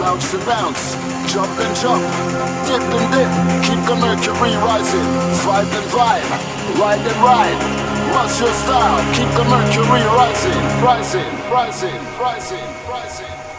Bounce and bounce. Jump and jump. Dip and dip. Keep the mercury rising. Vibe and vibe. Ride and ride. What's your style? Keep the mercury rising. Rising, rising, rising, rising.